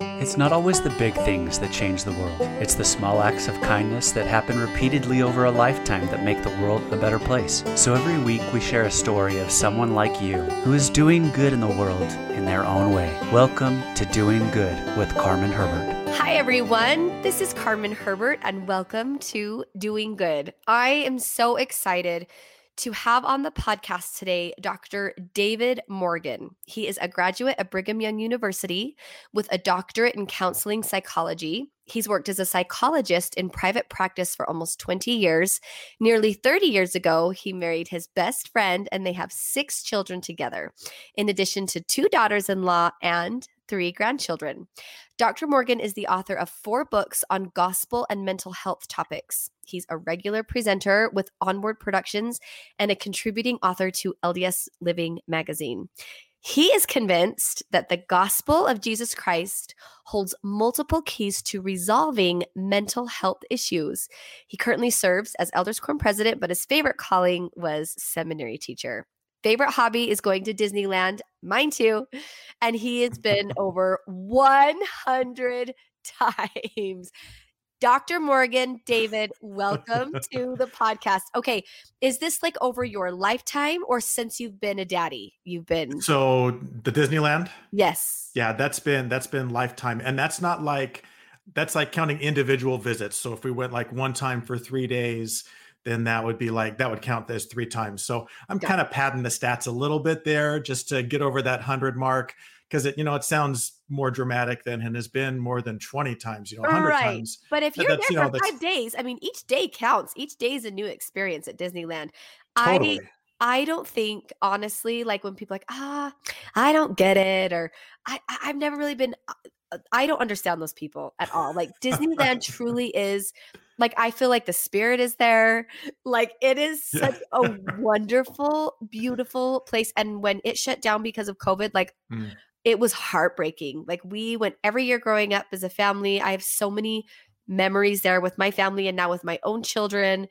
It's not always the big things that change the world. It's the small acts of kindness that happen repeatedly over a lifetime that make the world a better place. So every week we share a story of someone like you who is doing good in the world in their own way. Welcome to Doing Good with Carmen Herbert. Hi, everyone. This is Carmen Herbert, and welcome to Doing Good. I am so excited to have on the podcast today Dr. David Morgan. He is a graduate of Brigham Young University with a doctorate in counseling psychology. He's worked as a psychologist in private practice for almost 20 years. Nearly 30 years ago, he married his best friend and they have six children together, in addition to two daughters in law and three grandchildren. Dr. Morgan is the author of four books on gospel and mental health topics. He's a regular presenter with Onward Productions and a contributing author to LDS Living magazine. He is convinced that the gospel of Jesus Christ holds multiple keys to resolving mental health issues. He currently serves as Elders Quorum president, but his favorite calling was seminary teacher favorite hobby is going to Disneyland, mine too. And he has been over 100 times. Dr. Morgan, David, welcome to the podcast. Okay, is this like over your lifetime or since you've been a daddy? You've been So the Disneyland? Yes. Yeah, that's been that's been lifetime. And that's not like that's like counting individual visits. So if we went like one time for 3 days, then that would be like that would count as three times. So I'm kind of padding the stats a little bit there just to get over that hundred mark because it you know it sounds more dramatic than and has been more than 20 times you know 100 right. times but if you're there you know, for five days i mean each day counts each day is a new experience at disneyland totally. i i don't think honestly like when people like ah i don't get it or i i've never really been uh, i don't understand those people at all like disneyland truly is like I feel like the spirit is there. Like it is such a wonderful, beautiful place. And when it shut down because of COVID, like mm. it was heartbreaking. Like we went every year growing up as a family. I have so many memories there with my family and now with my own children.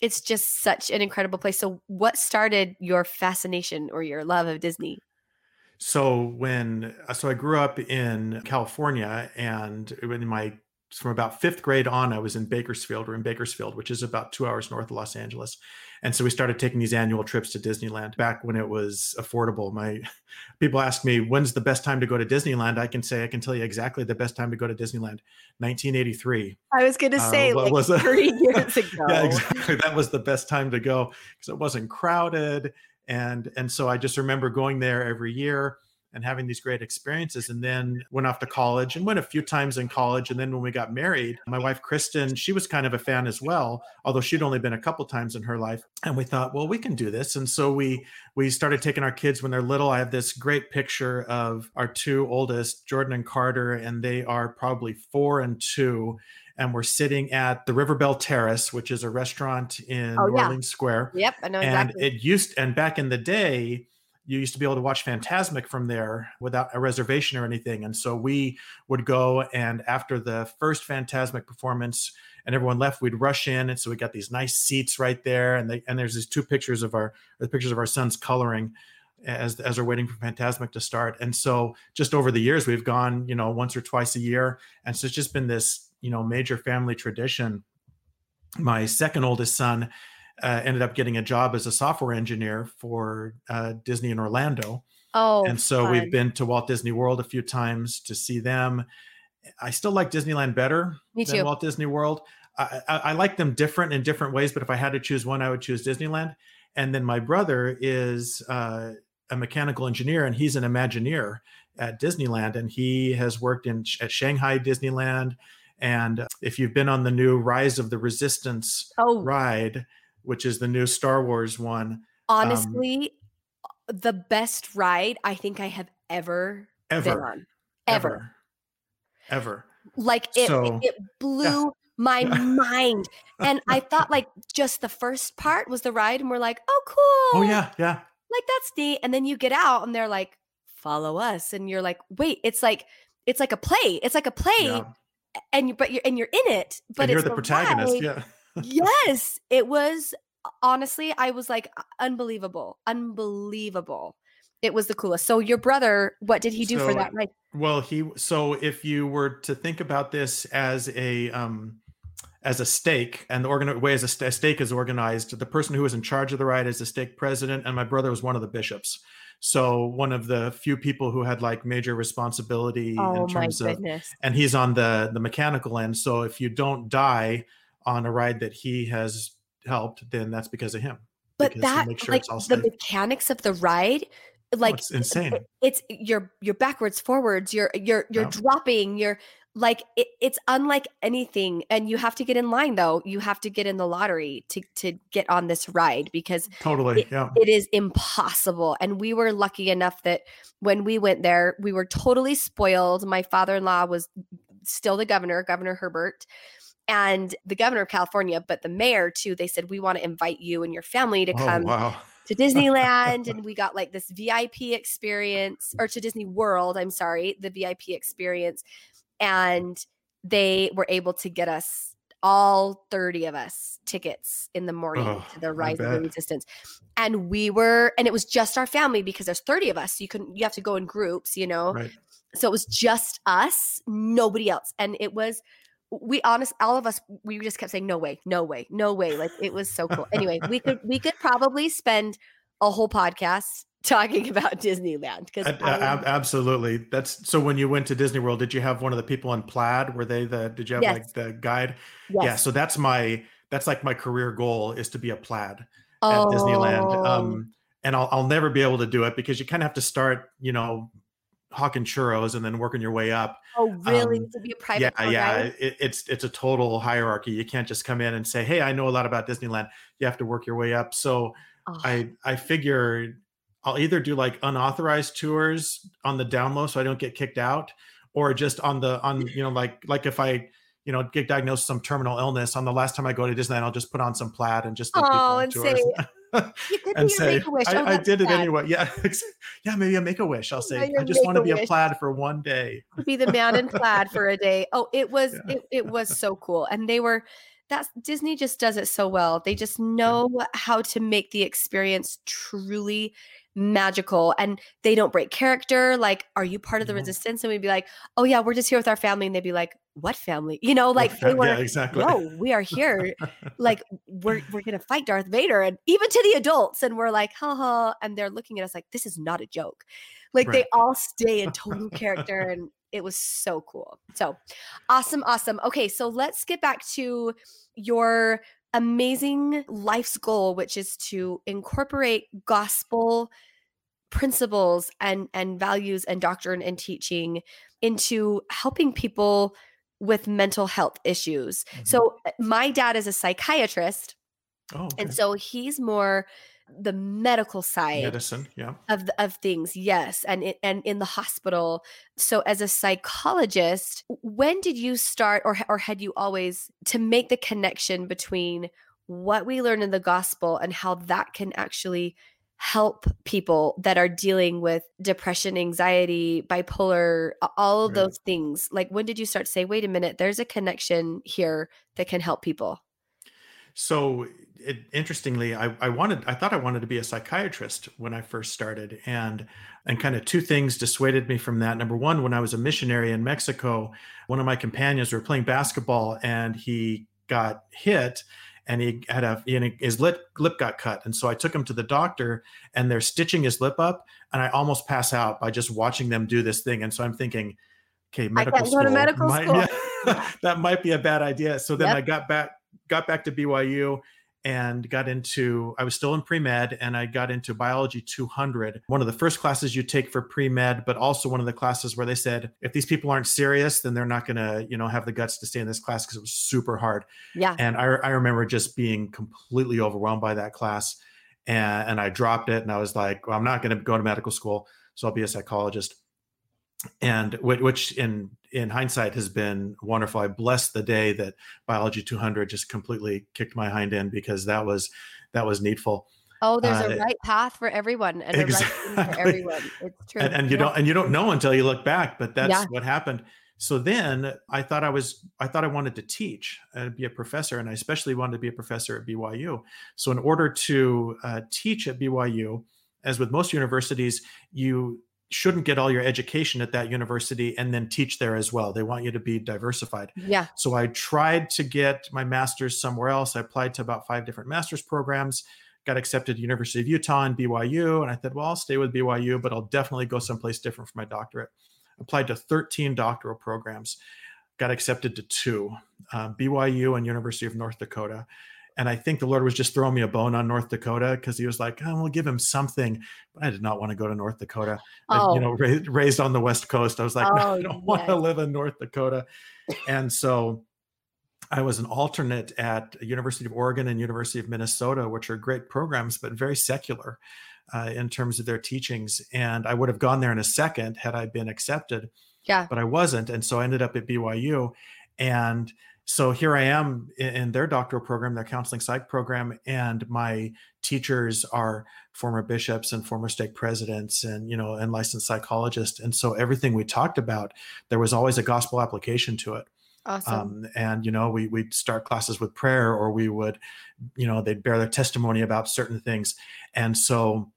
It's just such an incredible place. So what started your fascination or your love of Disney? So when so I grew up in California and in my from about fifth grade on, I was in Bakersfield. We're in Bakersfield, which is about two hours north of Los Angeles. And so we started taking these annual trips to Disneyland back when it was affordable. My people ask me, when's the best time to go to Disneyland? I can say, I can tell you exactly the best time to go to Disneyland 1983. I was going to uh, say, uh, like was 30 years ago. yeah, exactly. That was the best time to go because it wasn't crowded. And, and so I just remember going there every year and having these great experiences. And then went off to college and went a few times in college. And then when we got married, my wife, Kristen, she was kind of a fan as well, although she'd only been a couple times in her life. And we thought, well, we can do this. And so we we started taking our kids when they're little. I have this great picture of our two oldest, Jordan and Carter, and they are probably four and two and we're sitting at the River Belle Terrace, which is a restaurant in oh, yeah. Orleans Square. Yep, I know exactly. And it used and back in the day, you used to be able to watch Fantasmic from there without a reservation or anything. And so we would go and after the first Fantasmic performance and everyone left, we'd rush in. And so we got these nice seats right there. And they, and there's these two pictures of our the pictures of our sons coloring as as we're waiting for Fantasmic to start. And so just over the years, we've gone, you know, once or twice a year. And so it's just been this, you know, major family tradition. My second oldest son uh, ended up getting a job as a software engineer for uh, Disney in Orlando. Oh, and so fun. we've been to Walt Disney World a few times to see them. I still like Disneyland better Me than Walt Disney World. I, I, I, like them different in different ways, but if I had to choose one, I would choose Disneyland. And then my brother is uh, a mechanical engineer, and he's an Imagineer at Disneyland, and he has worked in at Shanghai Disneyland. And if you've been on the new Rise of the Resistance oh. ride, which is the new Star Wars one. Honestly, um, the best ride I think I have ever ever been on. Ever. Ever. ever. Like it, so, it, it blew yeah. my mind. And I thought like just the first part was the ride, and we're like, oh cool. Oh yeah, yeah. Like that's neat. And then you get out and they're like, follow us. And you're like, wait, it's like it's like a play. It's like a play. Yeah. And you but you're and you're in it. But you're the, the protagonist, ride. yeah yes, it was honestly, I was like unbelievable, unbelievable. it was the coolest. So your brother, what did he do So- for that ride? Well, he so if you were to think about this as a um as a stake and the organ way as a, st- a stake is organized, the person who was in charge of the ride is the stake president, and my brother was one of the bishops. So one of the few people who had like major responsibility Oh in terms of and he's on the the mechanical end. So if you don't die on a ride that he has helped, then that's because of him. But that sure like the safe. mechanics of the ride, oh, like it's insane. it's you're you're backwards, forwards, you're you're you're Yeah. dropping, you're like it, it's unlike anything and you have to get in line though you have to get in the lottery to to get on this ride because Totally. Yeah. it is impossible. And we were lucky enough that when we went there, we were totally spoiled. My father in law was still the governor, Governor Herbert, and the governor of California, but the mayor too. They said, We want to invite you and your family to Oh, come wow. to Disneyland. and we got like this VIP experience, or to Disney World, I'm sorry, the VIP experience. And they were able to get us all 30 of us tickets in the morning Oh, to the rise of the resistance. And we were and it was just our family because there's 30 of us. So you can you have to go in groups you know? Right. so it was just us nobody else. And it was we honest all of us we just kept saying no way no way no way. Like it was so cool. Anyway we could we could probably spend a whole podcast talking about disneyland because Ab- ab- absolutely. That's so. When you went to Disney World, did you have one of the people in plaid? Were they the? Did you have Yes. like the guide? yes. Yeah. So that's my. That's like my career goal is to be a plaid at oh, Disneyland. Um, and I'll I'll never be able to do it because you kind of have to start, you know, hawking churros and then working your way up. oh really um, to be a private yeah, yeah. It, it's it's a total hierarchy. You can't just come in and say, "Hey, I know a lot about Disneyland." You have to work your way up. So Oh, I I figure I'll either do like unauthorized tours on the down low so I don't get kicked out, or just on the on you know like like if I you know get diagnosed with some terminal illness on the last time I go to Disneyland, I'll just put on some plaid and just Oh, and tours you and say. I, I did it anyway. Yeah, yeah, maybe a make a wish. I'll say I just want to be a plaid for one day. be the man in plaid for a day. Oh, it was Yeah. it, it was so cool. And they were that's Disney just does it so well. They just know how to make the experience truly magical and they don't break character. Like, are you part of the No. resistance? And we'd be like, Oh yeah, we're just here with our family. And they'd be like, What family? You know, like they yeah, exactly. no, we are here. like we're we're gonna fight Darth Vader, and even to the adults, and we're like, haha, and they're looking at us like this is not a joke. Like they all stay in total character, and it was so cool. So awesome, awesome. Okay, so let's get back to your amazing life's goal, which is to incorporate gospel principles and and values and doctrine and teaching into helping people with mental health issues. Mhm. So uh, my dad is a psychiatrist oh, okay. and so he's more the medical side medicine. Yeah. of the, of things yes and it, and in the hospital so as a psychologist when did you start or or had you always to make the connection between what we learn in the gospel and how that can actually help people that are dealing with depression anxiety bipolar all of Right. those things like when did you start to say wait a minute there's a connection here that can help people So it, interestingly, I, I wanted, I thought I wanted to be a psychiatrist when I first started, and and kind of two things dissuaded me from that. Number one, when I was a missionary in Mexico, one of my companions we were playing basketball, and he got hit, and he had a you know, his lip lip got cut, and so I took him to the doctor, and they're stitching his lip up, and I almost pass out by just watching them do this thing, and so I'm thinking. Okay, medical can't go to school. medical might- school. yeah, that might be a bad idea. So then Yep. I got back got back to BYU and got into I was still in pre-med and I got into biology 200 one of the first classes you take for pre-med but also one of the classes where they said if these people aren't serious then they're not going to you know have the guts to stay in this class because it was super hard. Yeah. And I, I remember just being completely overwhelmed by that class and, and I dropped it and I was like well, I'm not going to go to medical school so I'll be a psychologist and which in in hindsight has been wonderful. I blessed the day that Biology 200 just completely kicked my hind end because that was that was needful. Oh, there's a Uh, right path for everyone and a right thing for everyone. It's true. And, and you Yeah. don't and you don't know until you look back, but that's Yeah. what happened. So then I thought I was I thought I wanted to teach and be a professor, and I especially wanted to be a professor at BYU. So in order to uh, teach at BYU, as with most universities, you shouldn't get all your education at that university and then teach there as well. They want you to be diversified. Yeah. So I tried to get my master's somewhere else. I applied to about five different master's programs, got accepted to University of Utah and BYU. And I said, well, I'll stay with BYU, but I'll definitely go someplace different for my doctorate. Applied to 13 doctoral programs, got accepted to two, um, BYU and University of North Dakota. And I think the Lord was just throwing me a bone on North Dakota because he was like, oh, we'll give him something. But I did not want to go to North Dakota. Oh. I, you know, raised, raised on the West Coast. I was like, oh, no, I don't yes. want to live in North Dakota. and so I was an alternate at University of Oregon and University of Minnesota, which are great programs, but very secular uh, in terms of their teachings. And I would have gone there in a second had I been accepted. Yeah. But I wasn't. And so I ended up at BYU. And so here I am in their doctoral program, their counseling psych program, and my teachers are former bishops and former stake presidents and you know and licensed psychologists. And so everything we talked about, there was always a gospel application to it. Awesome. Um, and you know, we we'd start classes with prayer, or we would, you know, they'd bear their testimony about certain things. And so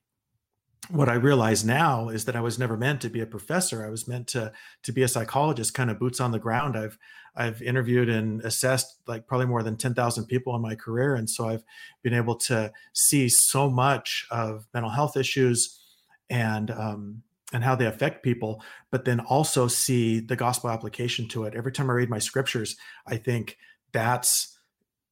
what I realize now is that I was never meant to be a professor. I was meant to to be a psychologist, kind of boots on the ground. I've I've interviewed and assessed like probably more than ten thousand people in my career, and so I've been able to see so much of mental health issues and um, and how they affect people, but then also see the gospel application to it. Every time I read my scriptures, I think that's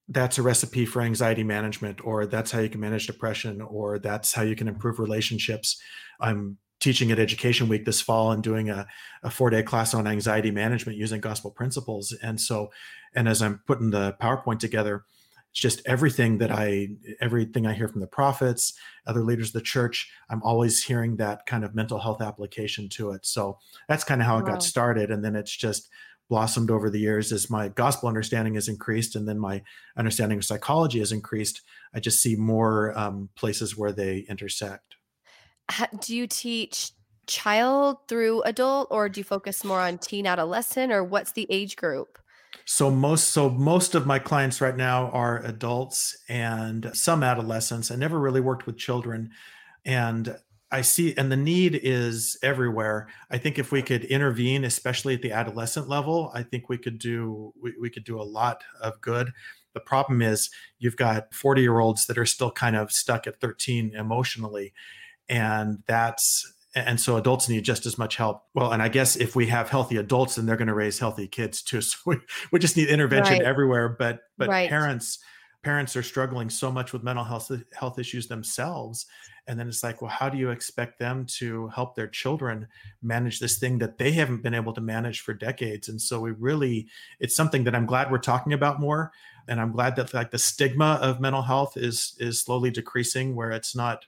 that's a recipe for anxiety management or that's how you can manage depression or that's how you can improve relationships. I'm teaching at education week this fall and doing a, a four day class on anxiety management using gospel principles. And so and as i'm putting the powerpoint together it's just everything that i everything i hear from the prophets other leaders of the church i'm always hearing that kind of mental health application to it. So that's kind of how it wow. got started. And then it's just blossomed over the years as my gospel understanding has increased and then my understanding of psychology has increased i just see more um, places where they intersect. Do you teach child through adult or do you focus more on teen adolescent or what's the age group? So most so most of my clients right now are adults and some adolescents. I never really worked with children and I see, and the need is everywhere. I think if we could intervene, especially at the adolescent level, I think we could do we, we could do a lot of good. The problem is you've got 40 year olds that are still kind of stuck at 13 emotionally, and that's and so adults need just as much help. Well, and I guess if we have healthy adults, then they're going to raise healthy kids too. So we, we just need intervention right. everywhere. But but right. parents parents are struggling so much with mental health health issues themselves and then it's like well how do you expect them to help their children manage this thing that they haven't been able to manage for decades? And so we really it's something that i'm glad we're talking about more and i'm glad that like the stigma of mental health is is slowly decreasing where it's not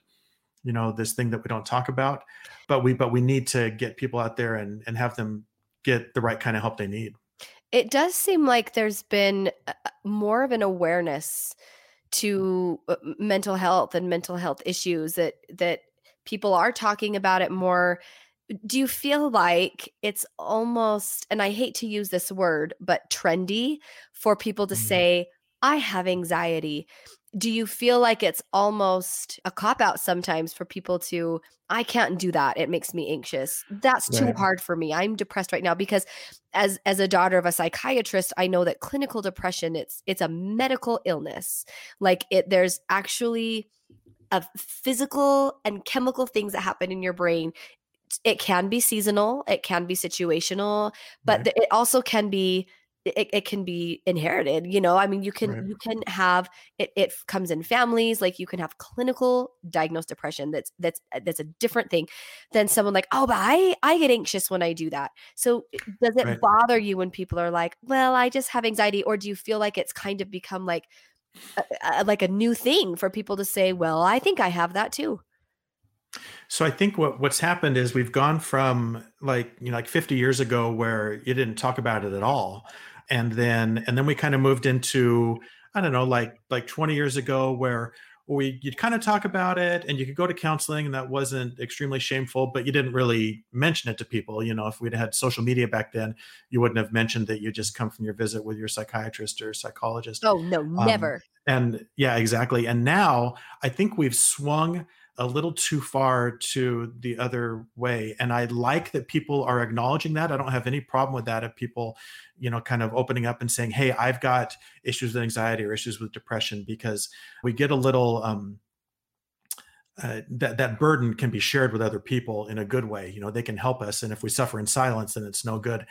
you know this thing that we don't talk about but we but we need to get people out there and and have them get the right kind of help they need it does seem like there's been uh, more of an awareness to uh, mental health and mental health issues that that people are talking about it more do you feel like it's almost and i hate to use this word but trendy for people to mm-hmm. say i have anxiety do you feel like it's almost a cop out sometimes for people to i can't do that it makes me anxious that's too hard for me i'm depressed right now because as as a daughter of a psychiatrist i know that clinical depression it's it's a medical illness like it there's actually a physical and chemical things that happen in your brain it can be seasonal it can be situational but right. it also can be it, it can be inherited you know i mean you can right. you can have it it comes in families like you can have clinical diagnosed depression that's that's uh, that's a different thing than someone like oh but i i get anxious when i do that so does it right. bother you when people are like well i just have anxiety or do you feel like it's kind of become like a, a, like a new thing for people to say well i think i have that too so I think what what's happened is we've gone from like you know like 50 years ago where you didn't talk about it at all and then and then we kind of moved into I don't know like like 20 years ago where we you'd kind of talk about it and you could go to counseling and that wasn't extremely shameful but you didn't really mention it to people. You know if we'd had social media back then you wouldn't have mentioned that you just come from your visit with your psychiatrist or psychologist. Oh no um, never. and yeah exactly. And now i think we've swung a little too far to the other way and i like that people are acknowledging that i don't have any problem with that if people you know kind of opening up and saying hey i've got issues with anxiety or issues with depression because we get a little um uh, that that burden can be shared with other people in a good way you know they can help us and if we suffer in silence then it's no good.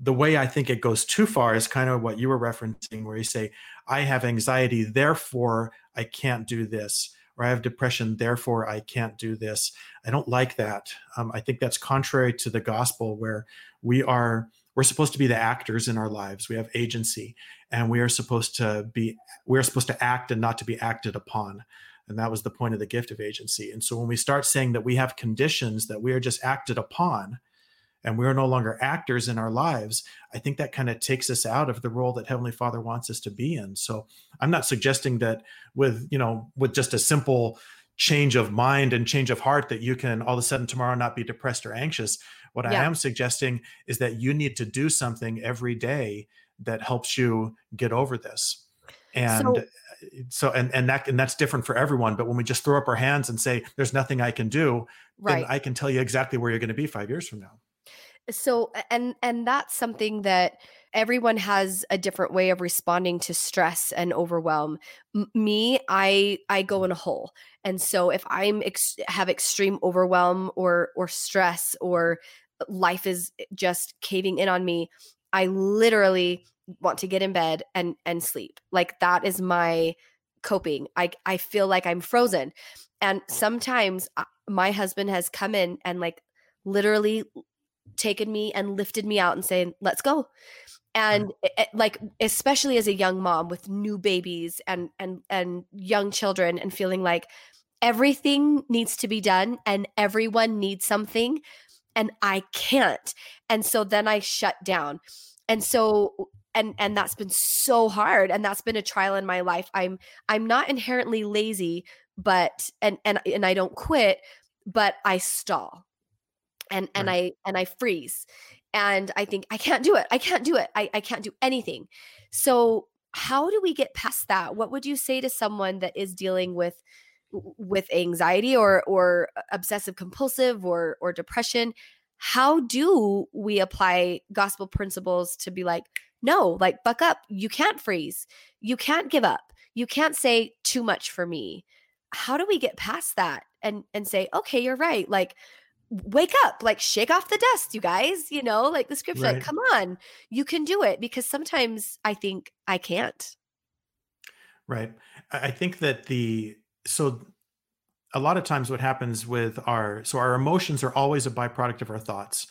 The way i think it goes too far is kind of what you were referencing where you say i have anxiety therefore i can't do this or I have depression, therefore I can't do this. I don't like that. Um, I think that's contrary to the gospel, where we are we're supposed to be the actors in our lives. We have agency, and we are supposed to be we are supposed to act and not to be acted upon. And that was the point of the gift of agency. And so when we start saying that we have conditions that we are just acted upon, and we're no longer actors in our lives, I think that kind of takes us out of the role that Heavenly Father wants us to be in. So I'm not suggesting that with, you know, with just a simple change of mind and change of heart that you can all of a sudden tomorrow not be depressed or anxious. What yeah. I am suggesting is that you need to do something every day that helps you get over this. And so, uh, so and and that and that's different for everyone but when we just throw up our hands and say there's nothing i can do right. then i can tell you exactly where you're going to be five years from now so and and that's something that everyone has a different way of responding to stress and overwhelm. M- me i i go in a hole. And so if i'm ex- have extreme overwhelm or or stress or life is just caving in on me i literally want to get in bed and and sleep. Like that is my coping. I i feel like i'm frozen. And sometimes uh, my husband has come in and like literally taken me and lifted me out and saying, let's go. Mm. And it, it, like, especially as a young mom with new babies and, and, and young children and feeling like everything needs to be done and everyone needs something and I can't. And so then I shut down. And so and and that's been so hard and that's been a trial in my life. I'm I'm not inherently lazy, but and and and I don't quit, but I stall and and right. i and i freeze and i think i can't do it i can't do it I, I can't do anything. So how do we get past that? What would you say to someone that is dealing with with anxiety or or uh, obsessive compulsive or or depression? How do we apply gospel principles to be like no like buck up you can't freeze you can't give up you can't say too much for me. How do we get past that and and say okay you're right like wake up like shake off the dust you guys you know like the scripture right. like come on you can do it because sometimes i think i can't. Right. I think that the so a lot of times what happens with our so our emotions are always a byproduct of our thoughts.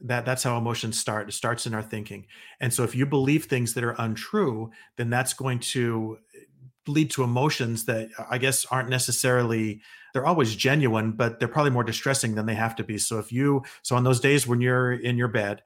That that's how emotions start. It starts in our thinking. And so if you believe things that are untrue then that's going to eh, lead to emotions that I guess aren't necessarily they're always genuine, but they're probably more distressing than they have to be. So if you so on those days when you're in your bed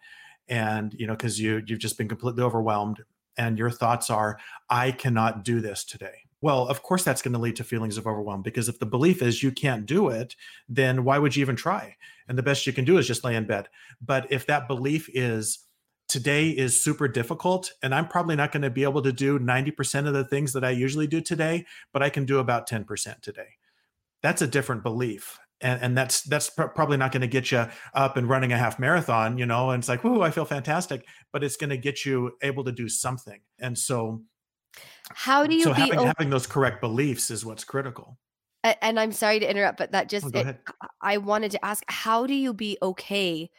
and you know because you you've just been completely overwhelmed and your thoughts are I cannot do this today. Well, of course that's going to lead to feelings of overwhelm because if the belief is you can't do it, then why would you even try? And the best you can do is just lay in bed. But if that belief is today is super difficult and i'm probably not going to be able to do 90% of the things that i usually do today but i can do about 10% today that's a different belief and, and that's that's pr- probably not going to get you up and running a half marathon you know and it's like whoo i feel fantastic but it's going to get you able to do something and so how do you so having, having those correct beliefs is what's critical. And i'm sorry to interrupt but that just oh, it, i wanted to ask how do you be okay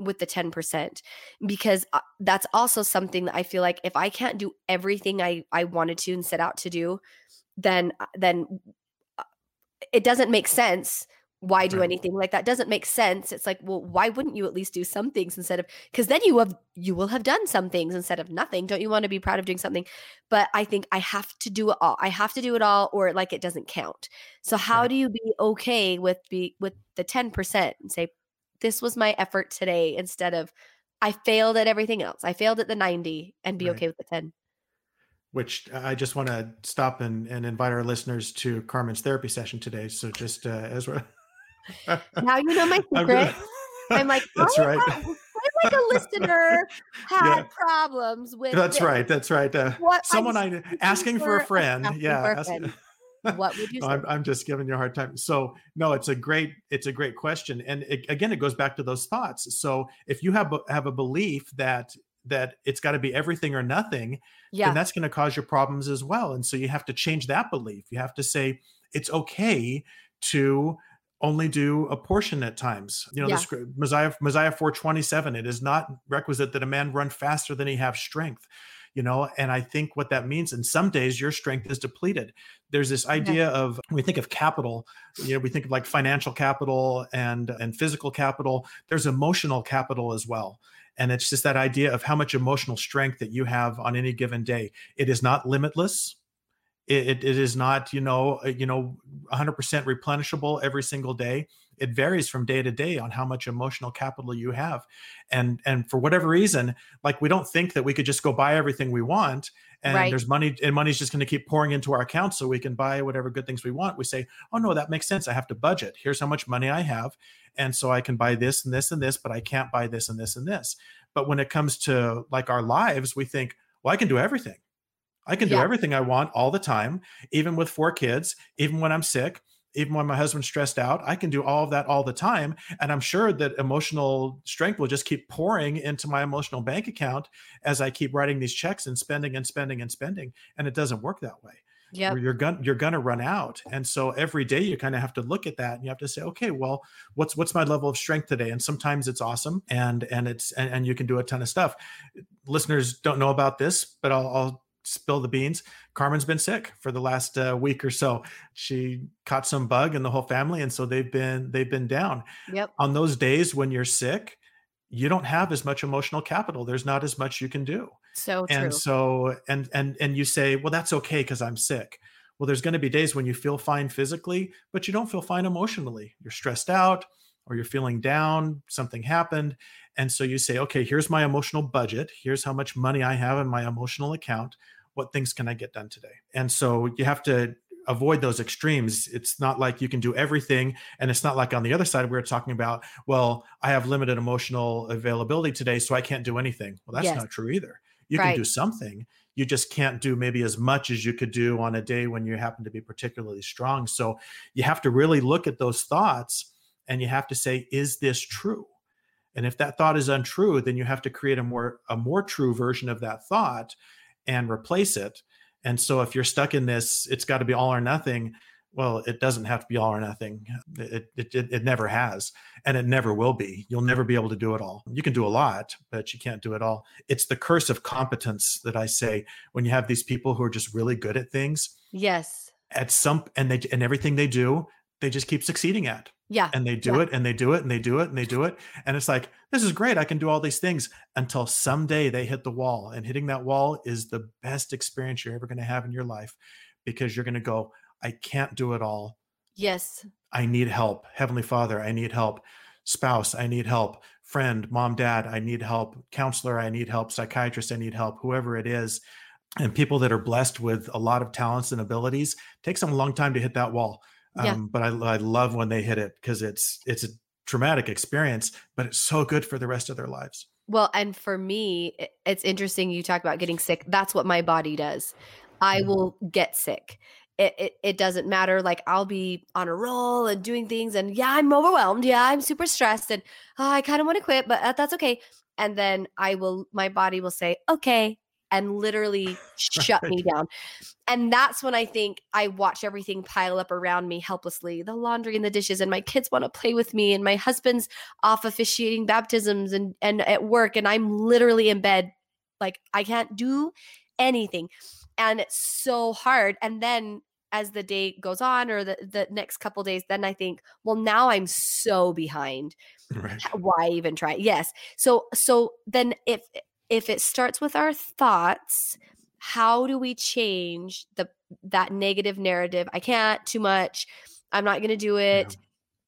with the 10% because uh, that's also something that I feel like if I can't do everything I I wanted to and set out to do then uh, then it doesn't make sense why do anything like that doesn't make sense it's like well why wouldn't you at least do some things instead of because then you have you will have done some things instead of nothing don't you want to be proud of doing something but i think i have to do it all i have to do it all or like it doesn't count so how right. do you be okay with be with the 10% and say this was my effort today instead of I failed at everything else. I failed at the 90 and be right. okay with the 10. Which I just want to stop and, and invite our listeners to Carmen's therapy session today. So just uh, Ezra. now you know my secret. I'm, like, that's right. Have, like a listener had yeah. problems with. That's right. That's right. Uh, someone I asking for a friend. Yeah. For what would you say? I'm, I'm just giving you a hard time. So no, it's a great it's a great question, and it, again, it goes back to those thoughts. So if you have have a belief that that it's got to be everything or nothing, yeah. then that's going to cause you problems as well. And so you have to change that belief. You have to say it's okay to only do a portion at times. You know, Yeah. this Mosiah Mosiah 427, it is not requisite that a man run faster than he have strength. You know, and I think what that means, and some days your strength is depleted. There's this idea of when we think of capital, you know, we think of like financial capital and and physical capital. There's emotional capital as well. And it's just that idea of how much emotional strength that you have on any given day. It is not limitless. It, it, it is not you know uh, you know 100% replenishable every single day. It varies from day to day on how much emotional capital you have. And and for whatever reason like we don't think that we could just go buy everything we want and Right. there's money and money's just going to keep pouring into our account so we can buy whatever good things we want. We say oh no that makes sense. I have to budget. Here's how much money i have and so i can buy this and this and this but i can't buy this and this and this. But when it comes to like our lives we think well i can do everything. I can do everything I want all the time, even with four kids, even when I'm sick, even when my husband's stressed out. I can do all of that all the time. And I'm sure that emotional strength will just keep pouring into my emotional bank account as I keep writing these checks and spending and spending and spending. And it doesn't work that way. Where you're gonna you're gonna run out. And so every day you kind of have to look at that and you have to say, okay, well, what's what's my level of strength today? And sometimes it's awesome and and it's and, and you can do a ton of stuff. Listeners don't know about this, but I'll, I'll spill the beans. Carmen's been sick for the last uh, week or so. She caught some bug in the whole family, and so they've been they've been down. Yep. On those days when you're sick, you don't have as much emotional capital. There's not as much you can do So true. and so and and and you say well that's okay because i'm sick well there's going to be days when you feel fine physically but you don't feel fine emotionally you're stressed out or you're feeling down something happened and so you say okay here's my emotional budget here's how much money i have in my emotional account what things can i get done today? And so you have to avoid those extremes. It's not like you can do everything and it's not like on the other side we are talking about well i have limited emotional availability today so i can't do anything. Well that's Yes. not true either. You Right. can do something you just can't do maybe as much as you could do on a day when you happen to be particularly strong. So you have to really look at those thoughts and you have to say is this true? And if that thought is untrue then you have to create a more a more true version of that thought and replace it. And so if you're stuck in this it's got to be all or nothing well it doesn't have to be all or nothing. It, it, it, it never has and it never will be. You'll never be able to do it all. You can do a lot but you can't do it all. It's the curse of competence that i say when you have these people who are just really good at things. Yes. at some and they and everything they do they just keep succeeding at Yeah. and they do Yeah. it and they do it and they do it and they do it and it's like this is great i can do all these things until someday they hit the wall and hitting that wall is the best experience you're ever going to have in your life because you're going to go i can't do it all Yes. I need help. Heavenly Father, I need help. Spouse, I need help. Friend, mom, dad, I need help. Counselor, I need help. Psychiatrist, I need help. Whoever it is. And people that are blessed with a lot of talents and abilities takes them a long time to hit that wall. Yeah. Um, but I, I love when they hit it because it's it's a traumatic experience, but it's so good for the rest of their lives. Well, and for me, it's interesting you talk about getting sick. That's what my body does. I Mhm. will get sick. It, it, it doesn't matter. Like I'll be on a roll and doing things, and yeah, I'm overwhelmed. Yeah, I'm super stressed, and "Oh, I kind of want to quit, but uh, that's okay. And then I will, my body will say, okay, and literally shut me down. And that's when I think I watch everything pile up around me helplessly the laundry and the dishes, and my kids want to play with me, and my husband's off officiating baptisms and, and at work, and I'm literally in bed. Like I can't do anything. And it's so hard. And then as the day goes on or the, the next couple days, then I think, well, now I'm so behind Right. why even try yes so so then if if it starts with our thoughts how do we change the that negative narrative i can't too much i'm not going to do it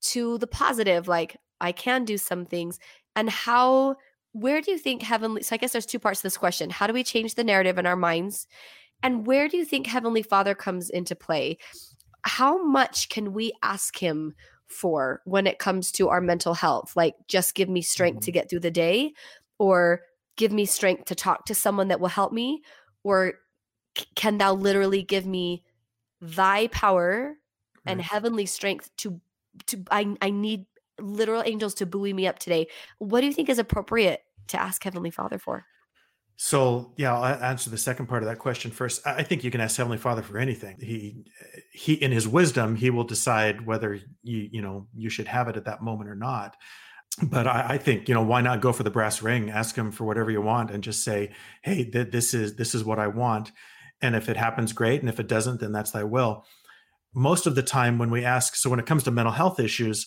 to the positive like i can do some things and how where do you think heavenly so i guess there's two parts to this question how do we change the narrative in our minds and where do you think heavenly father comes into play? How much can we ask him for when it comes to our mental health like just give me strength to mm-hmm. get through the day or give me strength to talk to someone that will help me or can thou literally give me thy power and right. heavenly strength to to I I need literal angels to buoy me up today. What do you think is appropriate to ask Heavenly Father for? So yeah, I'll answer the second part of that question first. I think you can ask Heavenly Father for anything. He he in his wisdom, he will decide whether you you know you should have it at that moment or not. But I, I think you know why not go for the brass ring? Ask him for whatever you want, and just say, "Hey, th- this is this is what I want." And if it happens, great. And if it doesn't, then that's thy will. Most of the time, when we ask, so when it comes to mental health issues,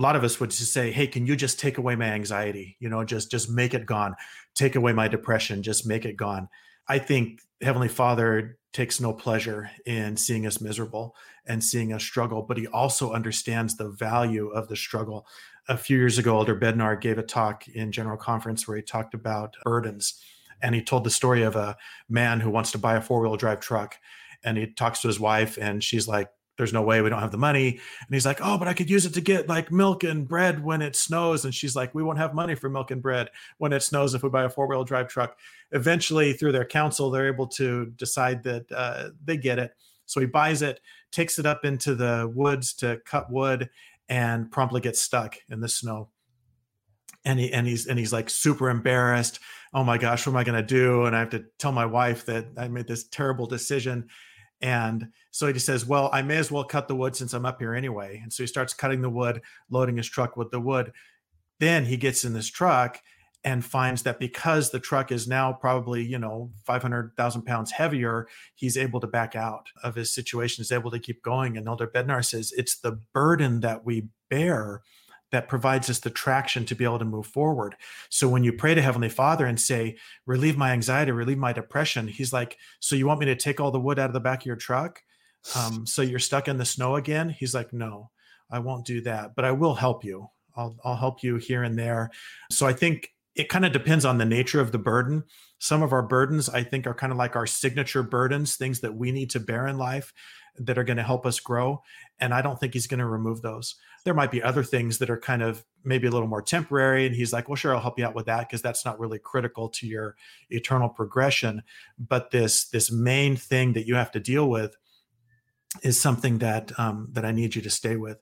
a lot of us would just say hey can you just take away my anxiety you know just just make it gone take away my depression just make it gone i think heavenly father takes no pleasure in seeing us miserable and seeing us struggle but he also understands the value of the struggle a few years ago elder bednar gave a talk in general conference where he talked about burdens. And he told the story of a man who wants to buy a four-wheel drive truck. And he talks to his wife and she's like there's no way we don't have the money. And he's like oh but i could use it to get like milk and bread when it snows. And she's like we won't have money for milk and bread when it snows if we buy a four-wheel drive truck. Eventually through their council they're able to decide that uh, they get it. So he buys it takes it up into the woods to cut wood and promptly gets stuck in the snow and he and he's and he's like super embarrassed oh my gosh what am i to do and i have to tell my wife that i made this terrible decision and so he just says, Well, I may as well cut the wood since I'm up here anyway. And so he starts cutting the wood, loading his truck with the wood. Then he gets in this truck and finds that because the truck is now probably, you know, 500,000 pounds heavier, he's able to back out of his situation, is able to keep going. And Elder Bednar says it's the burden that we bear that provides us the traction to be able to move forward. So when you pray to Heavenly Father and say, relieve my anxiety, relieve my depression, He's like, So you want me to take all the wood out of the back of your truck? Um, so you're stuck in the snow again? He's like, No, I won't do that, but I will help you. I'll, I'll help you here and there. So I think it kind of depends on the nature of the burden. Some of our burdens, I think, are kind of like our signature burdens, things that we need to bear in life that are going to help us grow. And I don't think he's going to remove those there might be other things that are kind of maybe a little more temporary and he's like well sure i'll help you out with that because that's not really critical to your eternal progression but this this main thing that you have to deal with is something that um, that i need you to stay with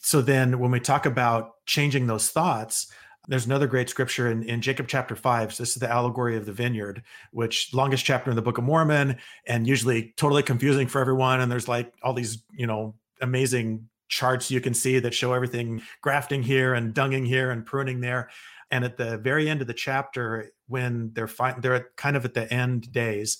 so then when we talk about changing those thoughts there's another great scripture in, in Jacob chapter five. So this is the allegory of the vineyard, which longest chapter in the Book of Mormon, and usually totally confusing for everyone. And there's like all these, you know, amazing charts you can see that show everything grafting here and dunging here and pruning there. And at the very end of the chapter, when they're fi- they're kind of at the end days,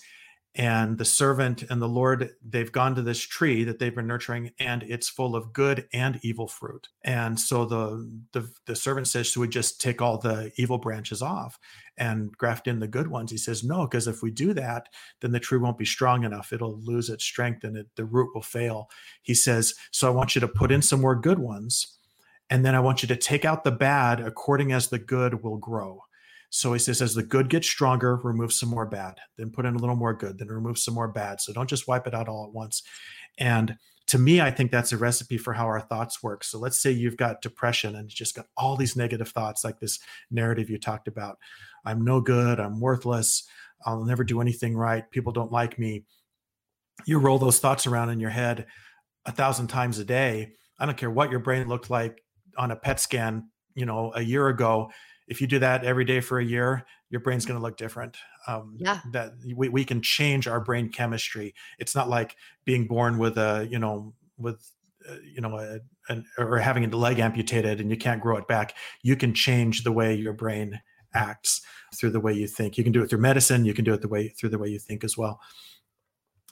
and the servant and the lord they've gone to this tree that they've been nurturing and it's full of good and evil fruit. And so the the, the servant says should we just take all the evil branches off and graft in the good ones. He says no because if we do that then the tree won't be strong enough. It'll lose its strength and it, the root will fail. He says so i want you to put in some more good ones and then i want you to take out the bad according as the good will grow so he says, as the good gets stronger, remove some more bad, then put in a little more good, then remove some more bad. So don't just wipe it out all at once. And to me, I think that's a recipe for how our thoughts work. So let's say you've got depression and just got all these negative thoughts, like this narrative you talked about. I'm no good. I'm worthless. I'll never do anything right. People don't like me. You roll those thoughts around in your head a thousand times a day. I don't care what your brain looked like on a PET scan, you know, a year ago if you do that every day for a year, your brain's going to look different. Um, yeah. That we, we can change our brain chemistry. It's not like being born with a, you know, with, uh, you know, a, an, or having a leg amputated and you can't grow it back. You can change the way your brain acts through the way you think. You can do it through medicine. You can do it the way through the way you think as well.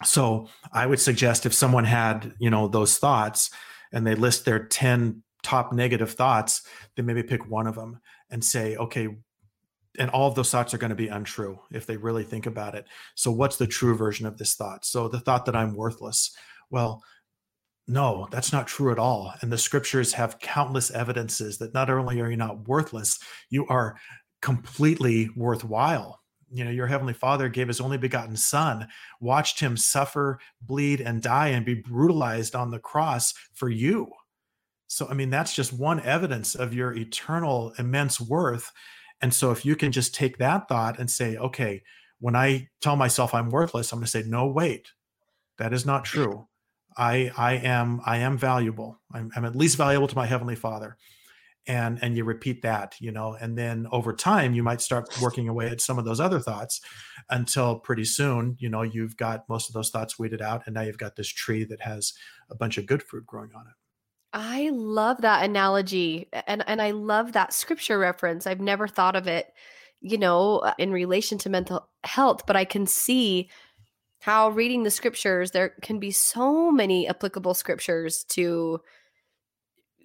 So I would suggest if someone had, you know, those thoughts and they list their 10 top negative thoughts, then maybe pick one of them and say, okay, and all of those thoughts are going to be untrue if they really think about it. So, what's the true version of this thought? So, the thought that I'm worthless. Well, no, that's not true at all. And the scriptures have countless evidences that not only are you not worthless, you are completely worthwhile. You know, your heavenly father gave his only begotten son, watched him suffer, bleed, and die and be brutalized on the cross for you. So, I mean, that's just one evidence of your eternal immense worth. And so, if you can just take that thought and say, okay, when I tell myself I'm worthless, I'm going to say, no, wait, That is not true. I I am I am valuable. I'm, I'm at least valuable to my heavenly Father and and you repeat that you know and then over time you might start working away at some of those other thoughts until pretty soon you know you've got most of those thoughts weeded out and now you've got this tree that has a bunch of good fruit growing on it I love that analogy and and I love that scripture reference. I've never thought of it, you know, uh, in relation to mental health, but I can see how reading the scriptures there can be so many applicable scriptures to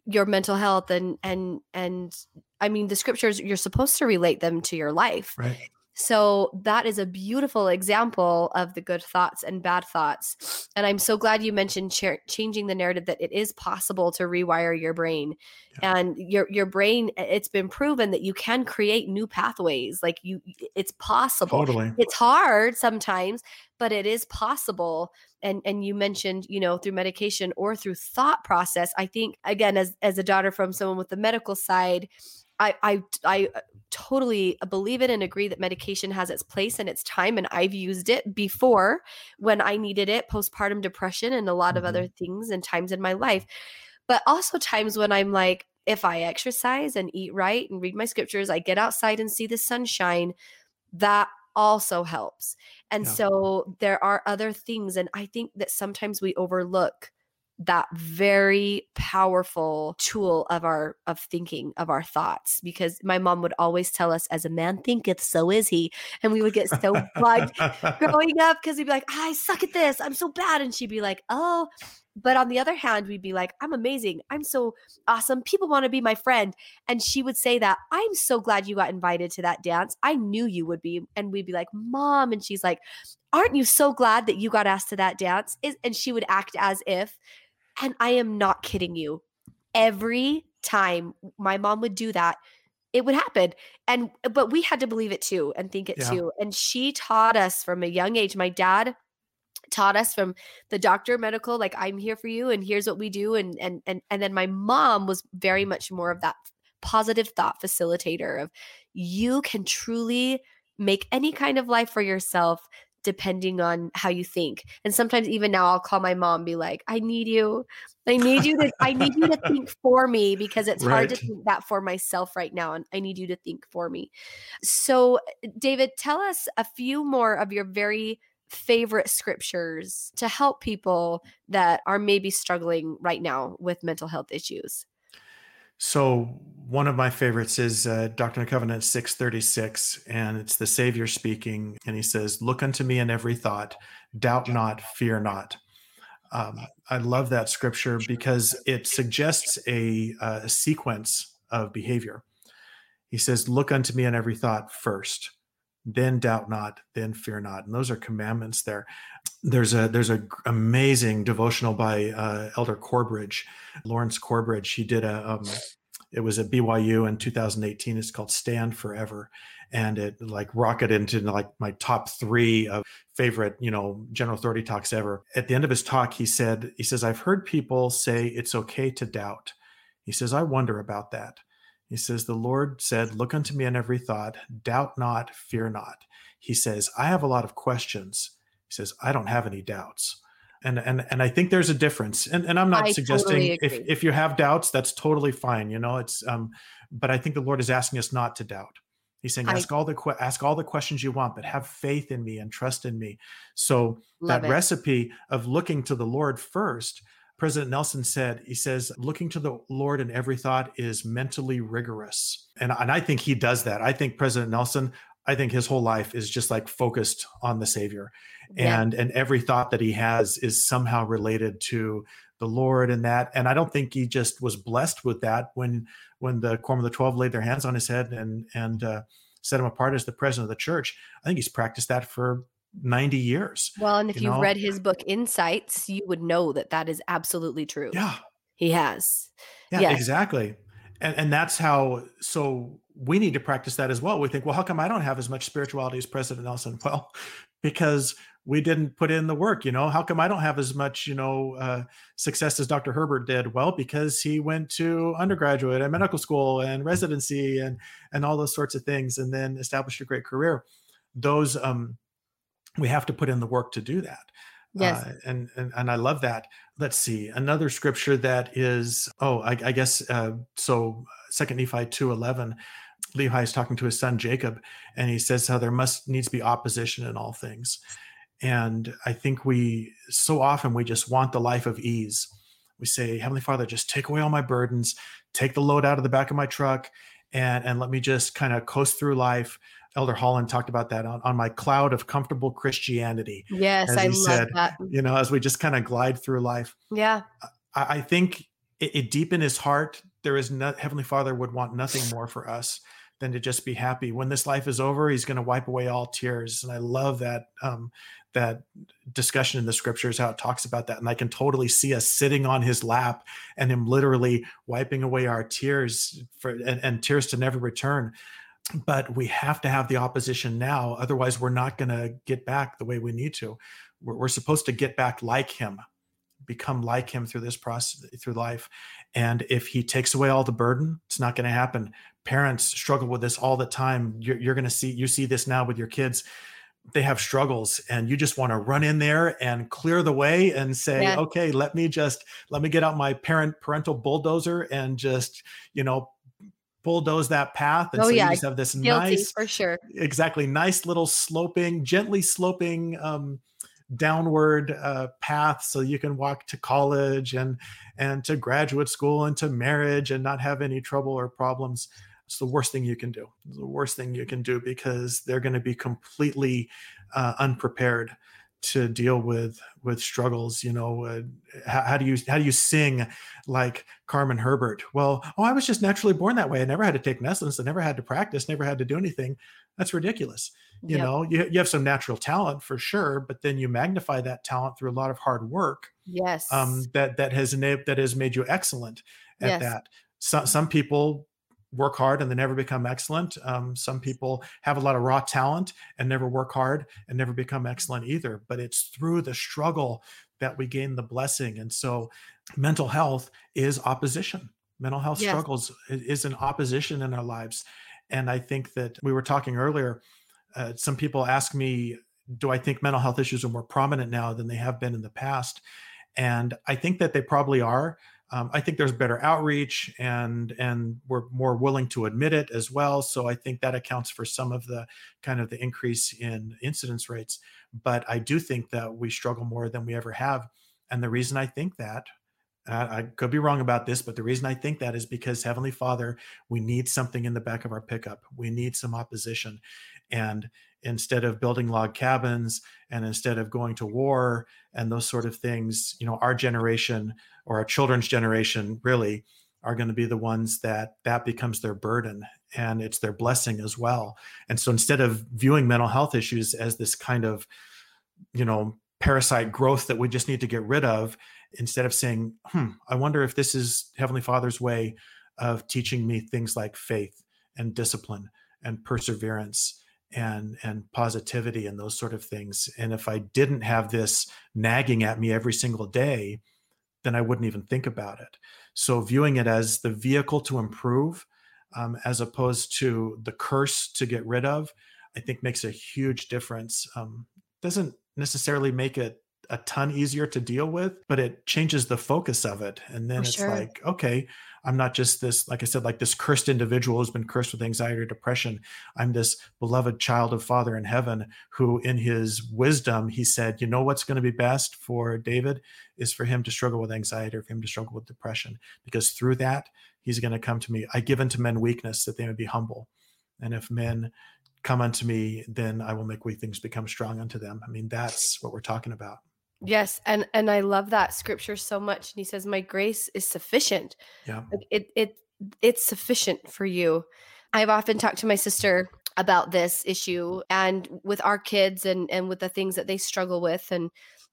your mental health and and and I mean the scriptures you're supposed to relate them to your life. Right. So that is a beautiful example of the good thoughts and bad thoughts. And I'm so glad you mentioned ch- changing the narrative that it is possible to rewire your brain. Yeah. And your your brain it's been proven that you can create new pathways. Like you it's possible. Totally. It's hard sometimes, but it is possible. And and you mentioned, you know, through medication or through thought process. I think again as as a daughter from someone with the medical side, I I I uh, totally believe it and agree that medication has its place and its time and I've used it before when I needed it postpartum depression and a lot mm-hmm. of other things and times in my life but also times when I'm like if I exercise and eat right and read my scriptures I get outside and see the sunshine that also helps and yeah. so there are other things and I think that sometimes we overlook that very powerful tool of our of thinking of our thoughts because my mom would always tell us as a man thinketh so is he and we would get so bugged growing up because we'd be like i suck at this i'm so bad and she'd be like oh but on the other hand we'd be like i'm amazing i'm so awesome people want to be my friend and she would say that i'm so glad you got invited to that dance i knew you would be and we'd be like mom and she's like aren't you so glad that you got asked to that dance? And she would act as if and I am not kidding you. Every time my mom would do that, it would happen. And uh, but we had to believe it too and think it yeah. too. And she taught us from a young age. My dad taught us from the doctor medical like I'm here for you and here's what we do and and and and then my mom was very mm. much more of that positive thought facilitator of you can truly make any kind of life for yourself depending on how you think. And sometimes even now I'll call my mom be like, I need you. I need you to I need you to think for me because it's right. hard to think that for myself right now and I need you to think for me. So eh, David, tell us a few more of your very favorite scriptures to help people that are maybe struggling right now with mental health issues. So one of my favorites is uh, Doctrine and Covenant 636, and it's the Savior speaking, and he says, Look unto me in every thought, doubt not, fear not. Um, I love that scripture because it suggests a, a sequence of behavior. He says, Look unto me in every thought first, then doubt not, then fear not. And those are commandments there there's a there's a amazing devotional by uh, Elder Corbridge, Lawrence Corbridge. He did a um, it was at BYU in 2018. It's called Stand Forever, and it like rocketed into like my top three of favorite you know general authority talks ever. At the end of his talk, he said he says I've heard people say it's okay to doubt. He says I wonder about that. He says the Lord said, "Look unto me in every thought, doubt not, fear not." He says I have a lot of questions he says, I don't have any doubts. And, and and I think there's a difference. And, and I'm not I suggesting totally if, if you have doubts, that's totally fine. You know, it's um, but I think the Lord is asking us not to doubt. He's saying, ask I, all the que- ask all the questions you want, but have faith in me and trust in me. So that it. recipe of looking to the Lord first, President Nelson said, he says, looking to the Lord in every thought is mentally rigorous. And, and I think he does that. I think President Nelson, I think his whole life is just like focused on the Savior, yeah. and and every thought that he has is somehow related to the Lord and that. And I don't think he just was blessed with that when when the quorum of the twelve laid their hands on his head and and uh, set him apart as the president of the church. I think he's practiced that for 90 years. Well, and if you have read his book Insights, you would know that that is absolutely true. Yeah. He has. Yeah, yes. exactly. And and that's how so we need to practice that as well. We think, well, how come I don't have as much spirituality as President Nelson? Well, because we didn't put in the work. You know, how come I don't have as much, you know, uh, success as Dr. Herbert did? Well, because he went to undergraduate and medical school and residency and and all those sorts of things, and then established a great career. Those um, we have to put in the work to do that. Yes. Uh, and, and and I love that. Let's see another scripture that is oh I, I guess uh, so Second Nephi two eleven. Lehi is talking to his son Jacob, and he says how there must needs to be opposition in all things. And I think we so often we just want the life of ease. We say, Heavenly Father, just take away all my burdens, take the load out of the back of my truck, and and let me just kind of coast through life Elder Holland talked about that on, on my cloud of comfortable Christianity. Yes, I love said, that. You know, as we just kind of glide through life. Yeah. I, I think it, it, deep in his heart, there is no Heavenly Father would want nothing more for us than to just be happy. When this life is over, he's going to wipe away all tears. And I love that um, that discussion in the scriptures, how it talks about that. And I can totally see us sitting on his lap and him literally wiping away our tears for and, and tears to never return but we have to have the opposition now otherwise we're not going to get back the way we need to we're, we're, supposed to get back like him become like him through this process through life and if he takes away all the burden it's not going to happen parents struggle with this all the time you're, you're going to see you see this now with your kids they have struggles and you just want to run in there and clear the way and say yeah. okay let me just let me get out my parent parental bulldozer and just you know bulldoze that path. And oh, so yeah. you just have this Guilty, nice, for sure. Exactly. Nice little sloping, gently sloping, um, downward uh, path so you can walk to college and and to graduate school and to marriage and not have any trouble or problems it's the worst thing you can do. It's the worst thing you can do because they're going to be completely uh, unprepared to deal with with struggles you know uh, how, how, do you how do you sing like carmen herbert? Well oh i was just naturally born that way. I never had to take lessons. I never had to practice. Never had to do anything. That's ridiculous. You yep. know you, you have some natural talent for sure but then you magnify that talent through a lot of hard work yes. um that that has enabled that has made you excellent at yes. that. Some some people work hard and they never become excellent. Um, some people have a lot of raw talent and never work hard and never become excellent either. But it's through the struggle that we gain the blessing. And so, mental health is opposition. Mental health yes. struggles is an opposition in our lives. And I think that we were talking earlier. Uh, some people ask me, do I think mental health issues are more prominent now than they have been in the past? And I think that they probably are um, I think there's better outreach and and we're more willing to admit it as well. So I think that accounts for some of the kind of the increase in incidence rates. But I do think that we struggle more than we ever have. And the reason I think that, I could be wrong about this, but the reason I think that is because Heavenly Father, we need something in the back of our pickup. We need some opposition. And instead of building log cabins and instead of going to war and those sort of things, you know, our generation or our children's generation really are going to be the ones that that becomes their burden and it's their blessing as well. And so instead of viewing mental health issues as this kind of, you know, parasite growth that we just need to get rid of, instead of saying, hmm, I wonder if this is Heavenly Father's way of teaching me things like faith and discipline and perseverance and and positivity and those sort of things and if i didn't have this nagging at me every single day then i wouldn't even think about it. So viewing it as the vehicle to improve um, as opposed to the curse to get rid of i think makes a huge difference. Um, doesn't necessarily make it a ton easier to deal with but it changes the focus of it and then For it's sure. like okay I'm not just this, like I said, like this cursed individual who's been cursed with anxiety or depression. I'm this beloved child of Father in heaven who, in his wisdom, he said, you know what's going to be best for David is for him to struggle with anxiety or for him to struggle with depression, because through that, he's going to come to me. I give unto men weakness that they may be humble. And if men come unto me, then I will make weak things become strong unto them. I mean, that's what we're talking about. Yes, and and I love that scripture so much. And he says, "My grace is sufficient." Yeah, like it it it's sufficient for you. I've often talked to my sister about this issue and with our kids and and with the things that they struggle with and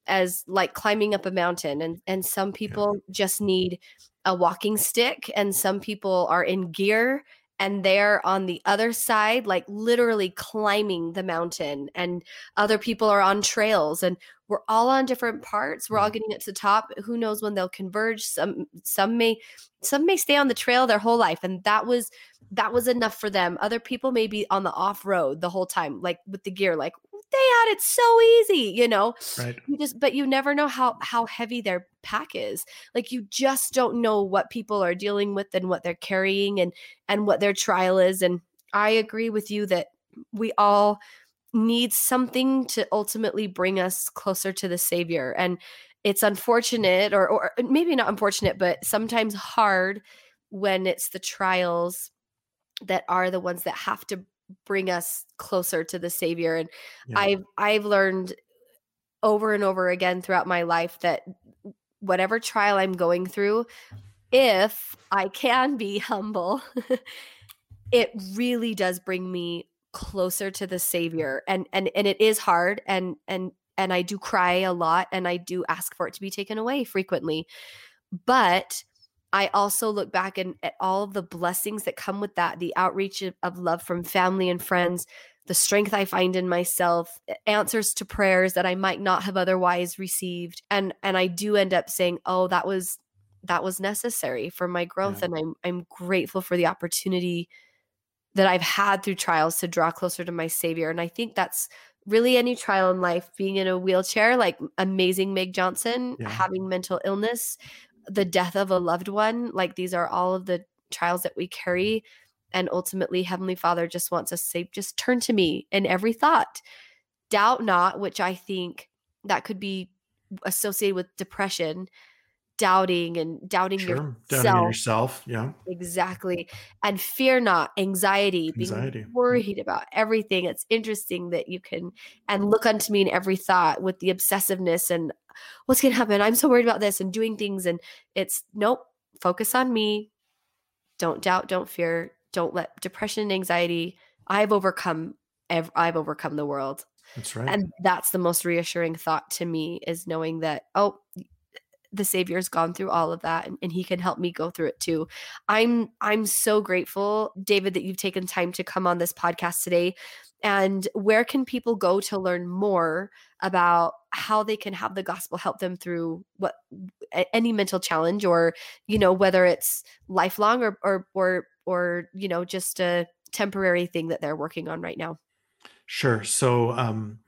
as like climbing up a mountain and and some people yeah. just need a walking stick and some people are in gear and they're on the other side like literally climbing the mountain and other people are on trails and we're all on different parts. We're all mm-hmm. getting it to the top. Who knows when they'll converge? Some some may some may stay on the trail their whole life and that was that was enough for them. Other people may be on the off road the whole time like with the gear like they had it so easy, you know. Right. You just but you never know how how heavy their pack is. Like you just don't know what people are dealing with and what they're carrying and and what their trial is and I agree with you that we all need something to ultimately bring us closer to the savior and it's unfortunate or or maybe not unfortunate but sometimes hard when it's the trials that are the ones that have to bring us closer to the savior and Yeah. i've i've learned over and over again throughout my life that whatever trial i'm going through if i can be humble it really does bring me closer to the savior and and and it is hard and and and i do cry a lot and i do ask for it to be taken away frequently but I also look back and at all of the blessings that come with that, the outreach of, of love from family and friends, the strength I find in myself, answers to prayers that I might not have otherwise received. And and I do end up saying, "Oh, that was that was necessary for my growth Yeah. and I'm I'm grateful for the opportunity that I've had through trials to draw closer to my savior." And I think that's really any trial in life, being in a wheelchair like amazing Meg Johnson, Yeah. having mental illness, the death of a loved one like these are all of the trials that we mm-hmm. carry and ultimately heavenly father just wants us to say just turn to me in every thought. Doubt not which i think that could be associated with depression doubting and doubting Sure. Doubting yourself yourself. Yeah. exactly and fear not anxiety being Anxiety. worried about everything it's interesting that you can and look unto me in every thought with the obsessiveness and what's going to happen i'm so worried about this and doing things and it's nope focus on me don't doubt don't fear don't let depression and anxiety i've overcome i've overcome the world That's right. and that's the most reassuring thought to me is knowing that oh the savior's gone through all of that and, and he can help me go through it too i'm i'm so grateful david that you've taken time to come on this podcast today and where can people go to learn more about how they can have the gospel help them through what any mental challenge or you know whether it's lifelong or or or, or you know just a temporary thing that they're working on right now Sure. So um,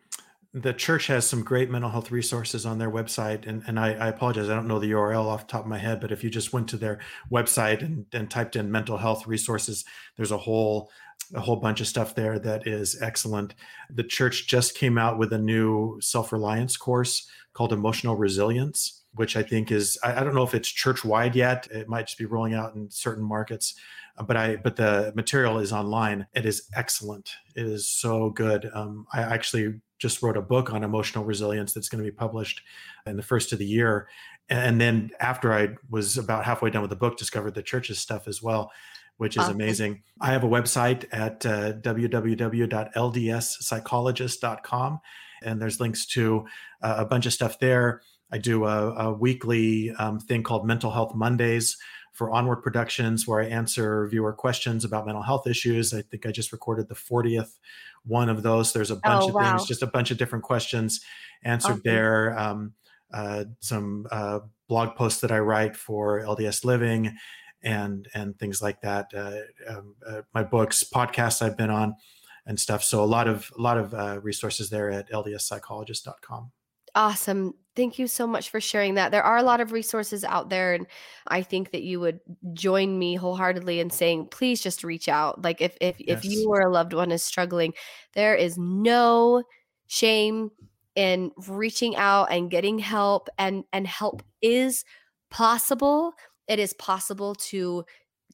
the church has some great mental health resources on their website, and, and I, I apologize, I don't know the URL off the top of my head, but if you just went to their website and, and typed in mental health resources, there's a whole a whole bunch of stuff there that is excellent. The church just came out with a new self reliance course called Emotional Resilience, which I think is I, I don't know if it's church wide yet. It might just be rolling out in certain markets but I but the material is online. It is excellent. It is so good. Um, I actually just wrote a book on emotional resilience that's going to be published in the first of the year, and then after I was about halfway done with the book, discovered the church's stuff as well, which is Awesome. amazing. I have a website at uh, www.ldspsychologist.com, and there's links to uh, a bunch of stuff there. I do a, a weekly um, thing called Mental Health Mondays for Onward Productions, where I answer viewer questions about mental health issues. I think I just recorded the 40th one of those. There's a bunch Oh, of wow. things, just a bunch of different questions answered Awesome. there. Um, uh, some uh, blog posts that I write for LDS Living and and things like that. Uh, um, uh, my books, podcasts I've been on, and stuff. So a lot of a lot of uh, resources there at ldspsychologist.com. Awesome. Thank you so much for sharing that. There are a lot of resources out there, and I think that you would join me wholeheartedly in saying, please just reach out. Like if if if Yes. you or a loved one is struggling, there is no shame in reaching out and getting help, and and help is possible. It is possible to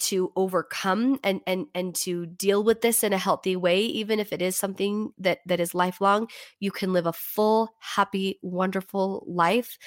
to overcome and and and to deal with this in a healthy way even if it is something that that is lifelong you can live a full, happy, wonderful life.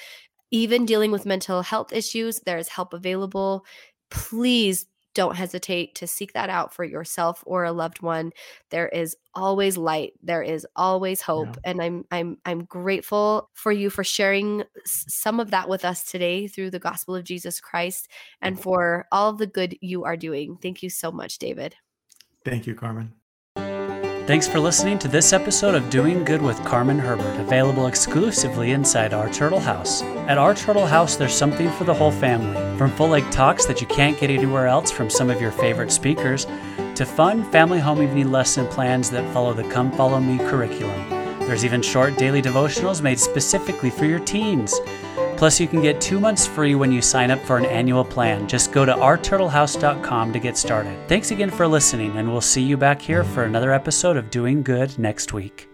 Even dealing with mental health issues, there is help available. Please don't hesitate to seek that out for yourself or a loved one. There is always light. There is always hope, Yeah. and I'm I'm I'm grateful for you for sharing some of that with us today through the gospel of Jesus Christ and for all of the good you are doing. Thank you so much, David. Thank you, Carmen. Thanks for listening to this episode of Doing Good with Carmen Herbert, available exclusively inside Our Turtle House. At Our Turtle House, there's something for the whole family. From full length talks that you can't get anywhere else from some of your favorite speakers, to fun family home evening lesson plans that follow the Come Follow Me curriculum. There's even short daily devotionals made specifically for your teens. Plus, you can get two months free when you sign up for an annual plan. Just go to ourturtlehouse.com to get started. Thanks again for listening, and we'll see you back here for another episode of Doing Good next week.